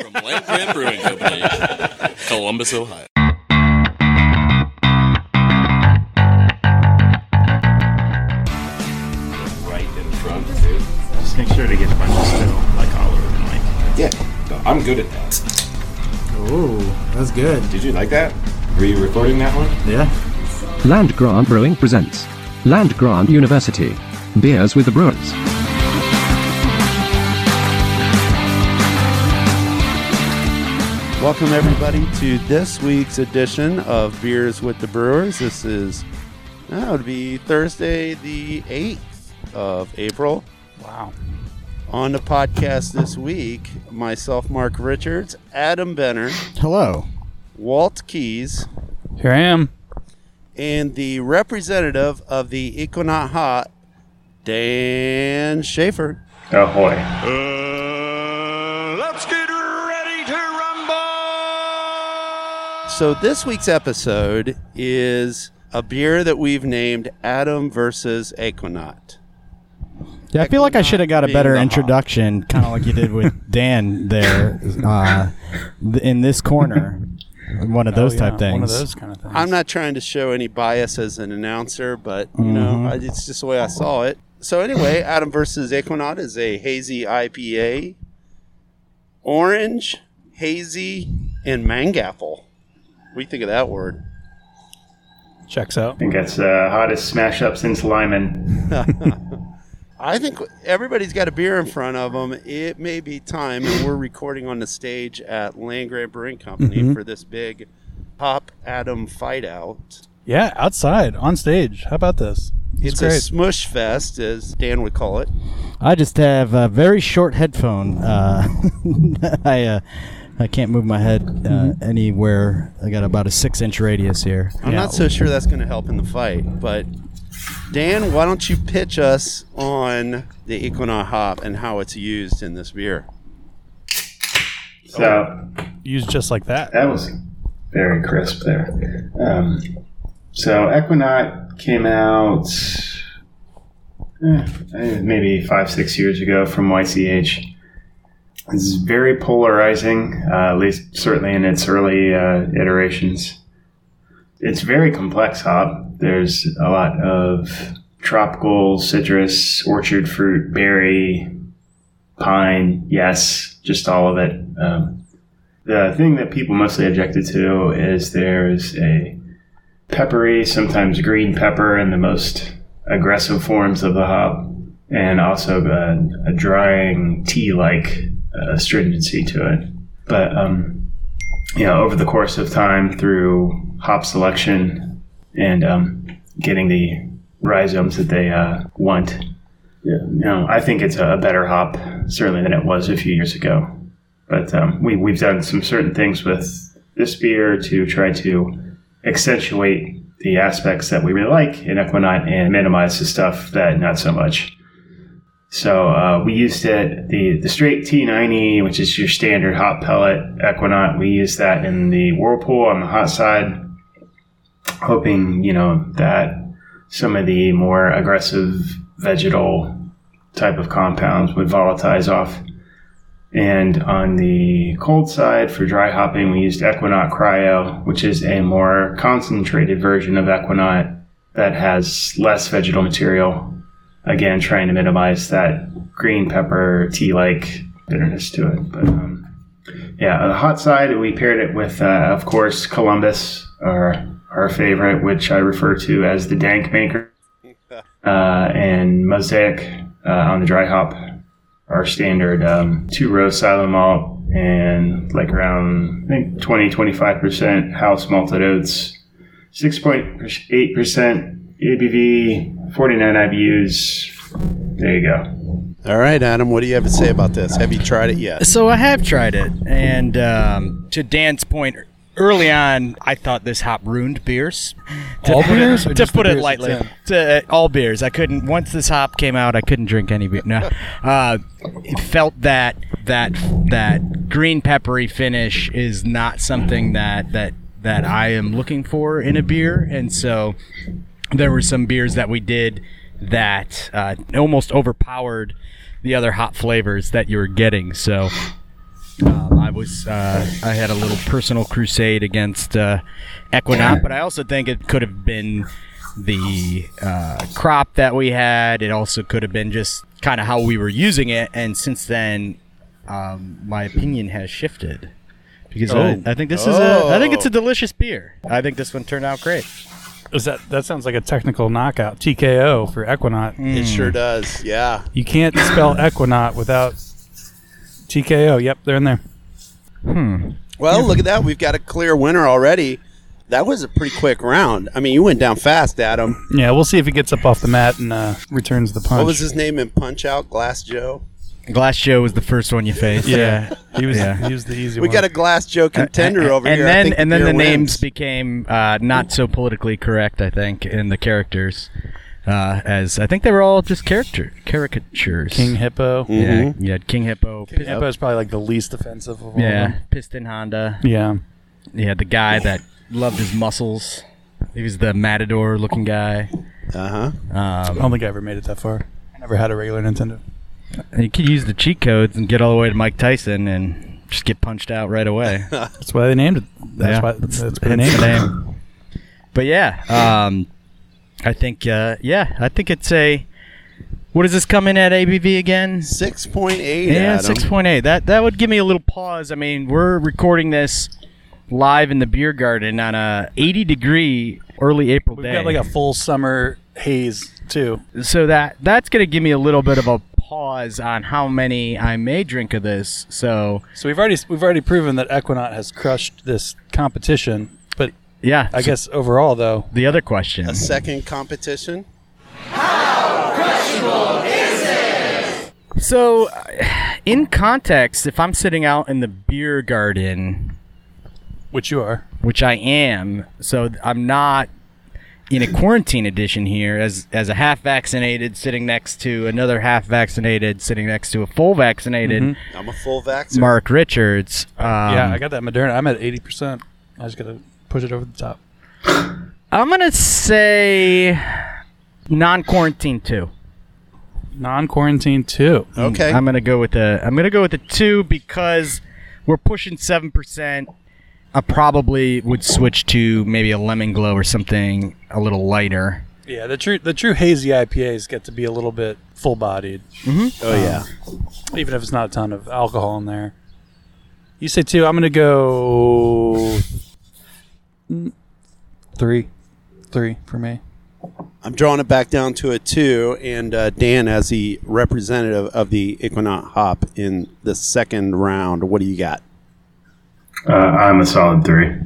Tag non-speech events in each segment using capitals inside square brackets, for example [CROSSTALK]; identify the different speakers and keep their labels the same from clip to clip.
Speaker 1: From Land Grant Brewing Company, Columbus, Ohio. Right in front, too.
Speaker 2: Just make sure to get a bunch of spittle, like all over the mic.
Speaker 3: Yeah, I'm good at that.
Speaker 4: Oh, that's good.
Speaker 3: Did you like that? Were you recording that one?
Speaker 4: Yeah.
Speaker 5: Land Grant Brewing presents Land Grant University. Beers with the Brewers.
Speaker 6: Welcome, everybody, to this week's edition of Beers with the Brewers. This is, that would be Thursday, the 8th of April.
Speaker 2: Wow.
Speaker 6: On the podcast this week, myself, Mark Richards, Adam Benner,
Speaker 4: Hello.
Speaker 6: Walt Keys,
Speaker 2: Here I am.
Speaker 6: and the representative of the Equinox Hot, Dan Schaefer.
Speaker 2: Ahoy.
Speaker 6: So this week's episode is a beer that we've named Adam versus Equinox.
Speaker 4: Yeah, I feel like I should have got a better introduction, kind of like you did with [LAUGHS] Dan there, uh, in this corner. One of those
Speaker 2: Oh,
Speaker 4: type things.
Speaker 2: One of those kind of things.
Speaker 6: I'm not trying to show any bias as an announcer, but you know, I, it's just the way I saw it. So anyway, Adam versus Equinox is a hazy IPA, orange, hazy, and mangapple. What do you think of that word?
Speaker 2: Checks out.
Speaker 7: I think that's the hottest smash up since Lyman. [LAUGHS]
Speaker 6: I think everybody's got a beer in front of them. It may be time, and we're recording on the stage at Land Grant Brewing Company mm-hmm. for this big Hop Adam fight out.
Speaker 2: Yeah, outside, on stage. How about this?
Speaker 6: It's
Speaker 2: It's
Speaker 6: a smush fest, as Dan would call it.
Speaker 4: I just have a very short headphone. Uh, [LAUGHS] I uh, I can't move my head uh,
Speaker 2: Mm-hmm.
Speaker 4: anywhere. I got about a six inch radius here.
Speaker 6: I'm not so sure that's going to help in the fight, but Dan, why don't you pitch us on the Equinox hop and how it's used in this beer?
Speaker 7: So
Speaker 2: Used just like that.
Speaker 7: that was very crisp there. Um, so Equinox came out eh, eh, maybe five, six years ago from YCH. It's very polarizing, uh, at least certainly in its early uh, iterations. It's very complex hop. There's a lot of tropical, citrus, orchard fruit, berry, pine, yes, just all of it. Um, the thing that people mostly objected to is there's a peppery, sometimes green pepper in the most aggressive forms of the hop, and also a, a drying tea-like uh, astringency to it. But um, you know, over the course of time, through hop selection and um, getting the rhizomes that they uh, want, yeah, you know, I think it's a better hop certainly than it was a few years ago. But um, we we've done some certain things with this beer to try to accentuate the aspects that we really like in Equinox and minimize the stuff that not so much. So uh, we used it the the straight T90, which is your standard hop pellet Equinox. We used that in the whirlpool on the hot side, hoping you know that some of the more aggressive vegetal type of compounds would volatilize off. And on the cold side for dry hopping, we used Equinox Cryo, which is a more concentrated version of Equinox that has less vegetal material. Again, trying to minimize that green pepper tea like bitterness to it. But um, yeah, on the hot side, we paired it with, uh, of course, Columbus, our, our favorite, which I refer to as the Dank Maker, [LAUGHS] uh, and Mosaic uh, on the dry hop our standard um, two row silent malt and like around I think 20 25% house malted oats 6.8% ABV 49 IBUs there you go
Speaker 6: All right, Adam, what do you have to say about this? Have you tried it yet?
Speaker 4: So I have tried it, and um, to Dan's point, early on, I thought this hop ruined beers. [LAUGHS] To
Speaker 2: All
Speaker 4: put
Speaker 2: beers
Speaker 4: It, to put it lightly, to uh, all beers. I couldn't. Once this hop came out, I couldn't drink any beer. No, uh, it felt that that that green peppery finish is not something that that that I am looking for in a beer, and so there were some beers that we did that uh, almost overpowered the other hot flavors that you were getting. So Um, I was uh, I had a little personal crusade against uh, Ekuanot, but I also think it could have been the uh, crop that we had. It also could have been just kind of how we were using it, and since then, um, my opinion has shifted. Because I, I think this is a I think it's a delicious beer. I think this one turned out great.
Speaker 2: Is that that sounds like a technical knockout TKO for Ekuanot?
Speaker 6: It sure does. Yeah.
Speaker 2: You can't spell [COUGHS] Ekuanot without TKO. Yep, they're in there. Hmm.
Speaker 6: Well, look at that. We've got a clear winner already. That was a pretty quick round. I mean, you went down fast, Adam.
Speaker 2: Yeah, we'll see if he gets up off the mat and uh, returns the punch.
Speaker 6: What was his name in Punch Out? Glass Joe.
Speaker 4: Glass Joe was the first one you faced.
Speaker 2: Yeah, he was.
Speaker 4: Yeah.
Speaker 2: He was the easy one.
Speaker 6: We
Speaker 2: one.
Speaker 6: got a Glass Joe contender
Speaker 4: and,
Speaker 6: over
Speaker 4: and
Speaker 6: here. I
Speaker 4: then and then the
Speaker 6: wins.
Speaker 4: names became uh, not so politically correct. I think in the characters, uh, as I think they were all just character caricatures.
Speaker 2: King Hippo.
Speaker 4: Yeah,
Speaker 6: Mhm.
Speaker 4: you had King Hippo.
Speaker 2: King Hippo is probably like the least offensive of all.
Speaker 4: yeah,
Speaker 2: Of them.
Speaker 4: Piston Honda.
Speaker 2: Yeah.
Speaker 4: You had the guy that loved his muscles. He was the matador looking guy.
Speaker 6: Uh-huh.
Speaker 2: I
Speaker 4: Um,
Speaker 2: don't think I ever made it that far. I never had a regular Nintendo.
Speaker 4: you could use the cheat codes and get all the way to Mike Tyson and just get punched out right away. [LAUGHS]
Speaker 2: That's why they named it. That's
Speaker 4: Yeah,
Speaker 2: why.
Speaker 4: that's-
Speaker 2: That's, what they named
Speaker 4: the
Speaker 2: it.
Speaker 4: name. [LAUGHS] But yeah, um, I think uh, yeah, I think it's a. What does this come in at ABV again?
Speaker 6: 6.8,
Speaker 4: Yeah,
Speaker 6: Adam.
Speaker 4: six point eight. That that would give me a little pause. I mean, we're recording this live in the beer garden on a eighty degree early April day.
Speaker 2: We've got like a full summer haze too.
Speaker 4: so that that's gonna give me a little bit of a pause on how many I may drink of this. So
Speaker 2: So we've already we've already proven that Ekuanot has crushed this competition.
Speaker 4: Yeah,
Speaker 2: I guess overall though,
Speaker 4: the other question.
Speaker 6: A second competition. How questionable is it?
Speaker 4: So, uh, in context, if I'm sitting out in the beer garden,
Speaker 2: which you are,
Speaker 4: which I am, so I'm not in a quarantine edition here as as a half vaccinated sitting next to another half vaccinated sitting next to a full vaccinated
Speaker 6: I'm a full vaxxer.
Speaker 4: Mark Richards. Um,
Speaker 2: yeah, I got that Moderna. I'm at eighty percent. I just gotta push it over the top.
Speaker 4: I'm gonna say non-quarantine two.
Speaker 2: Non-quarantine two.
Speaker 6: Okay.
Speaker 4: I'm gonna go with the I'm gonna go with the two because we're pushing seven percent. I probably would switch to maybe a lemon glow or something a little lighter.
Speaker 2: Yeah, the true the true hazy IPAs get to be a little bit full bodied,
Speaker 6: oh, yeah.
Speaker 2: even if it's not a ton of alcohol in there. You say two. I'm gonna go mm, three, three for me.
Speaker 6: I'm drawing it back down to a two, and uh, Dan, as the representative of the Ekuanot hop in the second round, what do you got?
Speaker 7: Uh, I'm a solid three.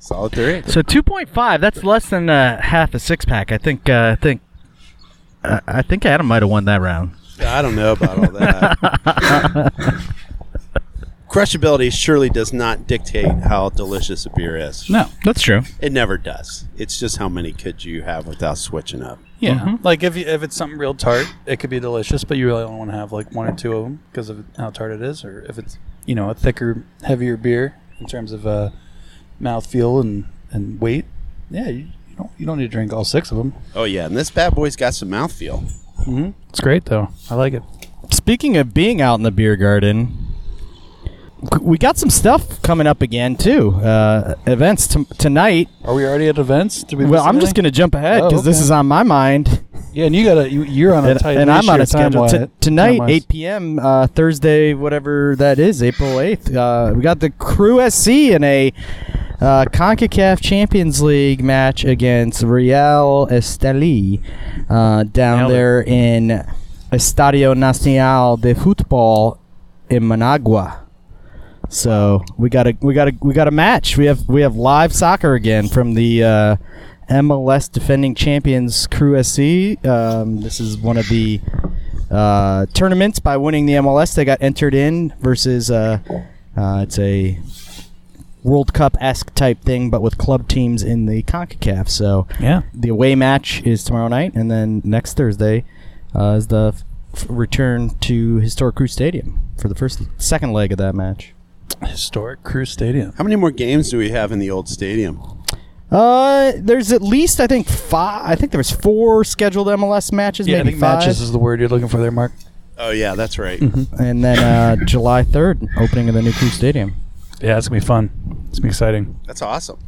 Speaker 6: Solid three.
Speaker 4: So 2.5. That's less than uh, half a six pack. I think. Uh, I think. Uh, I think Adam might have won that round.
Speaker 6: I don't know about all that. [LAUGHS] Crushability surely does not dictate how delicious a beer is.
Speaker 2: No,
Speaker 4: That's true.
Speaker 6: It never does. It's just how many could you have without switching up.
Speaker 2: yeah, like if you, if it's something real tart, it could be delicious, but you really don't want to have like one or two of them because of how tart it is, or if it's you know a thicker, heavier beer in terms of uh, mouthfeel and and weight. Yeah, you, you don't you don't need to drink all six of them.
Speaker 6: Oh yeah, and this bad boy's got some mouthfeel. Mhm.
Speaker 2: It's great though. I like it.
Speaker 4: Speaking of being out in the beer garden, c- we got some stuff coming up again too. Uh, events t- tonight.
Speaker 2: Are we already at events? We
Speaker 4: Well, I'm just gonna jump ahead
Speaker 2: Oh,
Speaker 4: because this is on my mind,
Speaker 2: Yeah, and you gotta you, you're on a
Speaker 4: and,
Speaker 2: tight
Speaker 4: and I'm on a schedule T- tonight,
Speaker 2: time-wise.
Speaker 4: 8 p.m. Uh, Thursday, whatever that is, April 8th. Uh, we got the Crew SC in a uh, Concacaf Champions League match against Real Esteli uh, down there in Estadio Nacional de Futbol in Managua. So we got a we got a we got a match. We have we have live soccer again from the uh, MLS defending champions Crew SC. Um, this is one of the uh, tournaments by winning the MLS. They got entered in versus uh, uh, it's a World Cup esque type thing, but with club teams in the Concacaf. So
Speaker 2: Yeah,
Speaker 4: the away match is tomorrow night, and then next Thursday uh, is the f- f- return to Historic Crew Stadium for the first second leg of that match.
Speaker 2: Historic Crew Stadium.
Speaker 6: How many more games do we have in the old stadium?
Speaker 4: Uh, there's at least I think five. I think there was four scheduled MLS matches.
Speaker 2: Yeah, I think
Speaker 4: five.
Speaker 2: matches is the word you're looking for there, Mark.
Speaker 6: Oh yeah, that's right.
Speaker 4: and then uh, July 3rd, opening of the new Crew Stadium.
Speaker 2: Yeah, it's gonna be fun. It's gonna be exciting.
Speaker 6: That's awesome.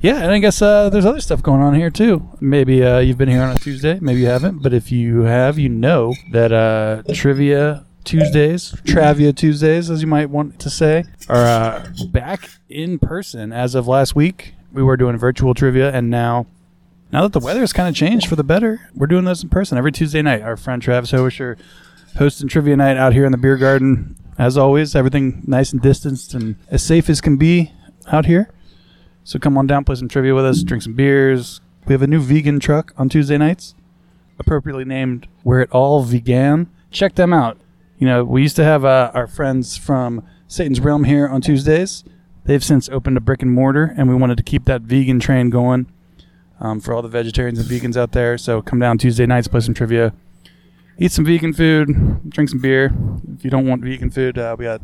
Speaker 2: Yeah, and I guess uh, there's other stuff going on here too. Maybe uh, you've been here on a Tuesday, maybe you haven't, but if you have, you know that uh, trivia Tuesdays, Travia Tuesdays, as you might want to say, are uh, back in person as of last week. We were doing virtual trivia, and now, now that the weather has kind of changed for the better, we're doing those in person every Tuesday night. Our friend Travis Howisher hosting trivia night out here in the beer garden. As always, everything nice and distanced and as safe as can be out here. So come on down, play some trivia with us, drink some beers. We have a new vegan truck on Tuesday nights, appropriately named Where It All Vegan. Check them out. You know, we used to have uh, our friends from Satan's Realm here on Tuesdays. They've since opened a brick and mortar, and we wanted to keep that vegan train going um, for all the vegetarians and vegans out there. So come down Tuesday nights, play some trivia, eat some vegan food, drink some beer. If you don't want vegan food, uh, we got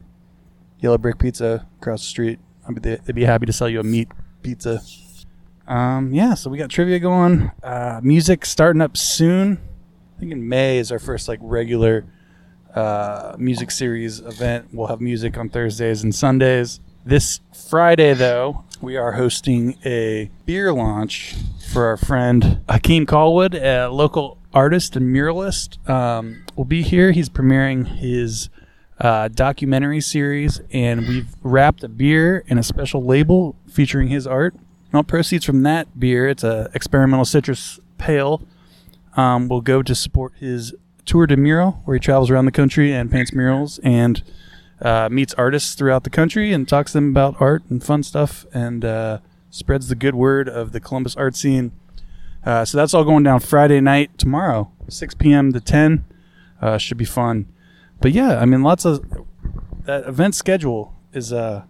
Speaker 2: Yellow Brick Pizza across the street. I'd be, they'd be happy to sell you a meat pizza. Um, yeah, so we got trivia going. Uh, music starting up soon. I think in May is our first like regular uh, music series event. We'll have music on Thursdays and Sundays. This Friday, though, we are hosting a beer launch for our friend Hakeem Callwood, a local artist and muralist. Um, will be here. He's premiering his uh, documentary series, and we've wrapped a beer in a special label featuring his art. All proceeds from that beer, it's a experimental citrus pale, um, will go to support his tour de mural, where he travels around the country and paints murals and uh, meets artists throughout the country and talks to them about art and fun stuff and uh, spreads the good word of the Columbus art scene. Uh, so that's all going down Friday night tomorrow, 6 p.m. to 10. Uh, should be fun. But yeah, I mean, lots of that event schedule is uh,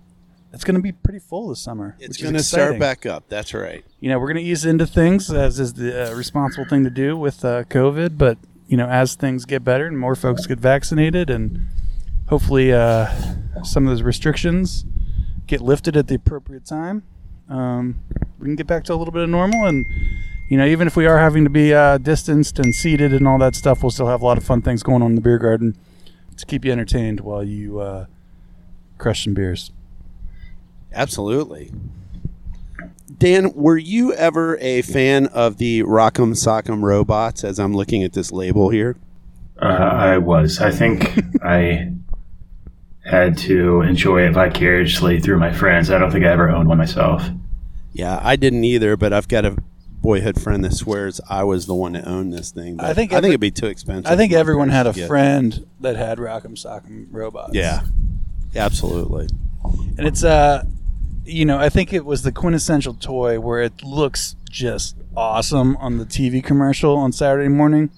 Speaker 2: it's going to be pretty full this summer.
Speaker 6: It's going to start back up. That's right.
Speaker 2: You know, we're going to ease into things as is the uh, responsible thing to do with uh, COVID. But you know, as things get better and more folks get vaccinated, and hopefully uh, some of those restrictions get lifted at the appropriate time, um, we can get back to a little bit of normal. And you know, even if we are having to be uh, distanced and seated and all that stuff, we'll still have a lot of fun things going on in the beer garden to keep you entertained while you uh, crush some beers.
Speaker 6: Absolutely. Dan, were you ever a fan of the Rock'em Sock'em robots as I'm looking at this label here?
Speaker 7: Uh, I was. I think [LAUGHS] I had to enjoy it vicariously through my friends. I don't think I ever owned one myself.
Speaker 6: Yeah, I didn't either, but I've got a boyhood friend that swears I was the one that owned this thing. But
Speaker 2: I think
Speaker 6: I
Speaker 2: every-
Speaker 6: think it'd be too expensive.
Speaker 2: I think everyone had a
Speaker 6: parents to
Speaker 2: friend that had Rock'em Sock'em robots.
Speaker 6: Yeah, absolutely.
Speaker 2: and it's uh, you know, I think it was the quintessential toy where it looks just awesome on the TV commercial on Saturday morning,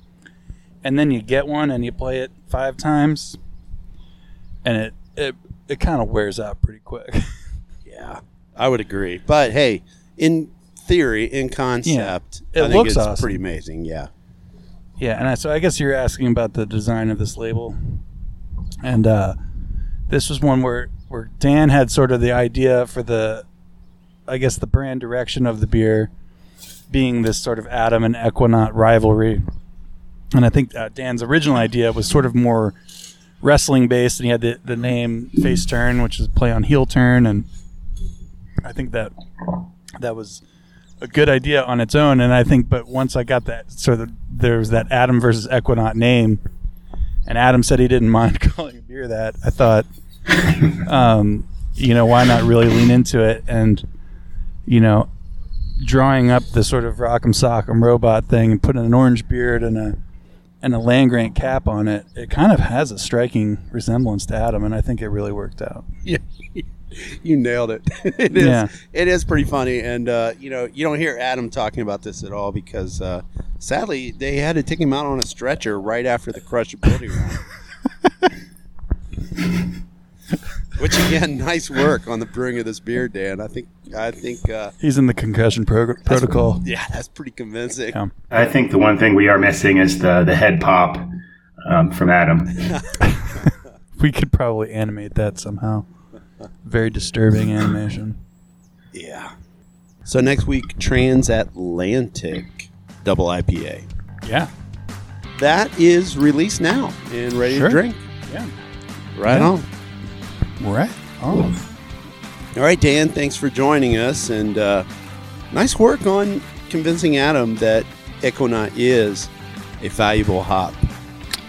Speaker 2: and then you get one and you play it five times, and it it it kind of wears out pretty quick. [LAUGHS]
Speaker 6: Yeah, I would agree. But hey, in theory, in concept,
Speaker 2: It
Speaker 6: I think
Speaker 2: looks
Speaker 6: it's
Speaker 2: awesome.
Speaker 6: pretty amazing. Yeah.
Speaker 2: Yeah, and I, so I guess you're asking about the design of this label, and uh, this was one where where Dan had sort of the idea for the, I guess the brand direction of the beer, being this sort of Adam and Ekuanot rivalry, and I think uh, Dan's original idea was sort of more wrestling based, and he had the the name Face Turn, which is play on heel turn, and I think that that was a good idea on its own. And I think, but once I got that, sort of there was that Adam versus Ekuanot name, and Adam said he didn't [LAUGHS] mind calling a beer that. I thought, [LAUGHS] um, you know, why not really lean into it and, you know, drawing up the sort of Rock'em Sock'em robot thing and putting an orange beard and a and a land grant cap on it, it kind of has a striking resemblance to Adam, and I think it really worked out.
Speaker 6: Yeah, [LAUGHS] you nailed it. [LAUGHS] it is.
Speaker 2: Yeah.
Speaker 6: It is pretty funny, and uh, you know, you don't hear Adam talking about this at all because uh, sadly they had to take him out on a stretcher right after the crushability round. [LAUGHS] Which again, nice work on the brewing of this beer, Dan. I think I think uh,
Speaker 2: He's in the concussion prog- protocol.
Speaker 6: yeah, that's pretty convincing.
Speaker 2: Yeah.
Speaker 7: I think the one thing we are missing is the the head pop um, from Adam. [LAUGHS]
Speaker 2: We could probably animate that somehow. Very disturbing animation.
Speaker 6: Yeah. So next week, transatlantic double IPA.
Speaker 2: Yeah.
Speaker 6: that is released now and ready
Speaker 2: Sure.
Speaker 6: to drink.
Speaker 2: Yeah.
Speaker 6: Right
Speaker 2: Yeah.
Speaker 6: on.
Speaker 2: Right. Oh.
Speaker 6: All right, Dan, thanks for joining us. And uh, nice work on convincing Adam that Equinox is a valuable hop.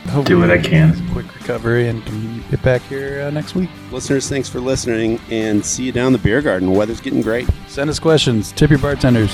Speaker 2: Hope
Speaker 7: Do what I can.
Speaker 2: Quick recovery and can get back here uh, next week.
Speaker 6: Listeners, thanks for listening and see you down the beer garden. The weather's getting great.
Speaker 2: Send us questions. Tip your bartenders.